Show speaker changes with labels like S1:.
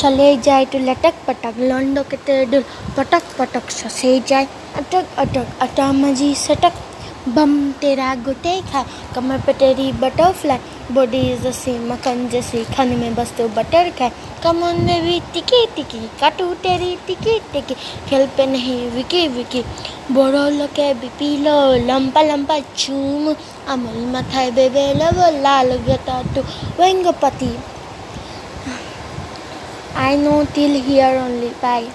S1: चले जाए तो लटक पटक लंडो के तेरे पटक पटक ससे जाए। अटक अटक अटा मजी सटक। बम तेरा गुटे खा कमर पे तेरी बटरफ्लाई। बॉडी सेम मक्खन जैसे, खाने में बस तो बटर खाए। कमन में भी टिकी टिकी, काटू तेरी, टिकी टिकी। खेल पे नहीं, विकी विकी। बड़ो लके बिपीलो लंपा लंपा चूम। अमल मथाए बेबे लब लाल गता तो वेंगपति I know till here only. Bye.